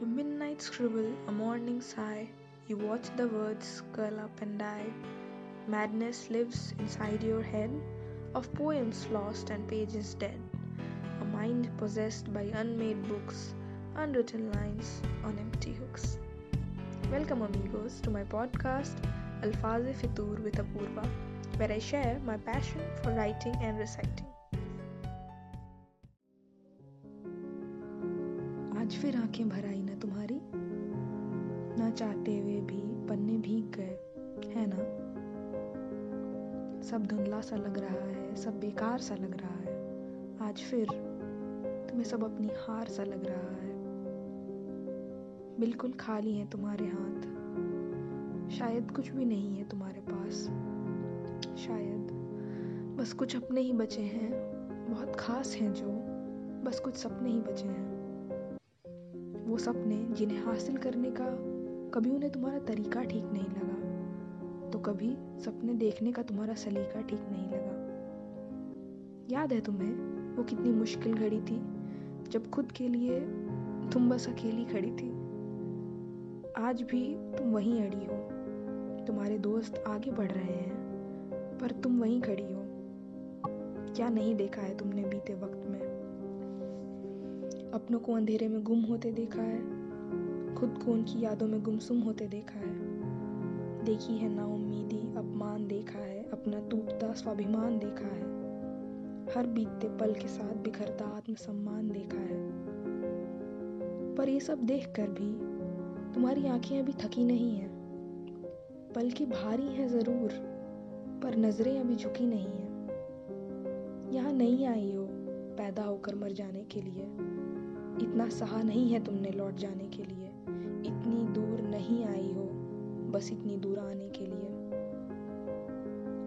A midnight scribble, a morning sigh. You watch the words curl up and die. Madness lives inside your head of poems lost and pages dead. A mind possessed by unmade books, unwritten lines on empty hooks. Welcome, amigos, to my podcast Alfaze Fitur with Apurva, where I share my passion for writing and reciting. आज फिर आँखें भर आई ना तुम्हारी? ना चाहते हुए भी, पन्ने भीग गए, है ना? सब धुंधला सा लग रहा है, सब बेकार सा लग रहा है। आज फिर तुम्हें सब अपनी हार सा लग रहा है। बिल्कुल खाली हैं तुम्हारे हाथ। शायद कुछ भी नहीं है तुम्हारे पास। शायद बस कुछ अपने ही बचे हैं। बहुत खास हैं जो, बस कुछ सपने ही बचे हैं। वो सपने जिन्हें हासिल करने का कभी उन्हें तुम्हारा तरीका ठीक नहीं लगा तो कभी सपने देखने का तुम्हारा सलीका ठीक नहीं लगा। याद है तुम्हें वो कितनी मुश्किल घड़ी थी, जब खुद के लिए तुम बस अकेली खड़ी थी। आज भी तुम वहीं अड़ी हो, तुम्हारे दोस्त आगे बढ़ रहे हैं, पर तुम वहीं खड़ी हो। क्या नहीं देखा है तुमने बीते वक्त में? अपनों को अंधेरे में गुम होते देखा है। खुद को उनकी यादों में गुमसुम होते देखा है। देखी है ना उम्मीदी, अपमान देखा है। अपना टूटता स्वाभिमान देखा है। हर बीतते पल के साथ बिखरता आत्मसम्मान देखा है। पर ये सब देख कर भी तुम्हारी आँखें अभी थकी नहीं हैं। पल की भारी हैं ज़रूर, पर नज़रें अभी झुकी नहीं हैं। यहाँ नहीं आई हो। पैदा होकर मर जाने के लिए इतना सहा नहीं है तुमने लौट जाने के लिए इतनी दूर नहीं आई हो, बस इतनी दूर आने के लिए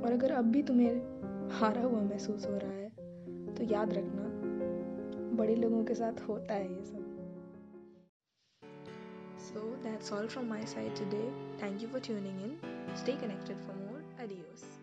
और अगर अब भी तुम्हें हारा हुआ महसूस हो रहा है तो याद रखना, बड़े लोगों के साथ होता है ये सब So, that's all from my side today. Thank you for tuning in. Stay connected for more. Adios.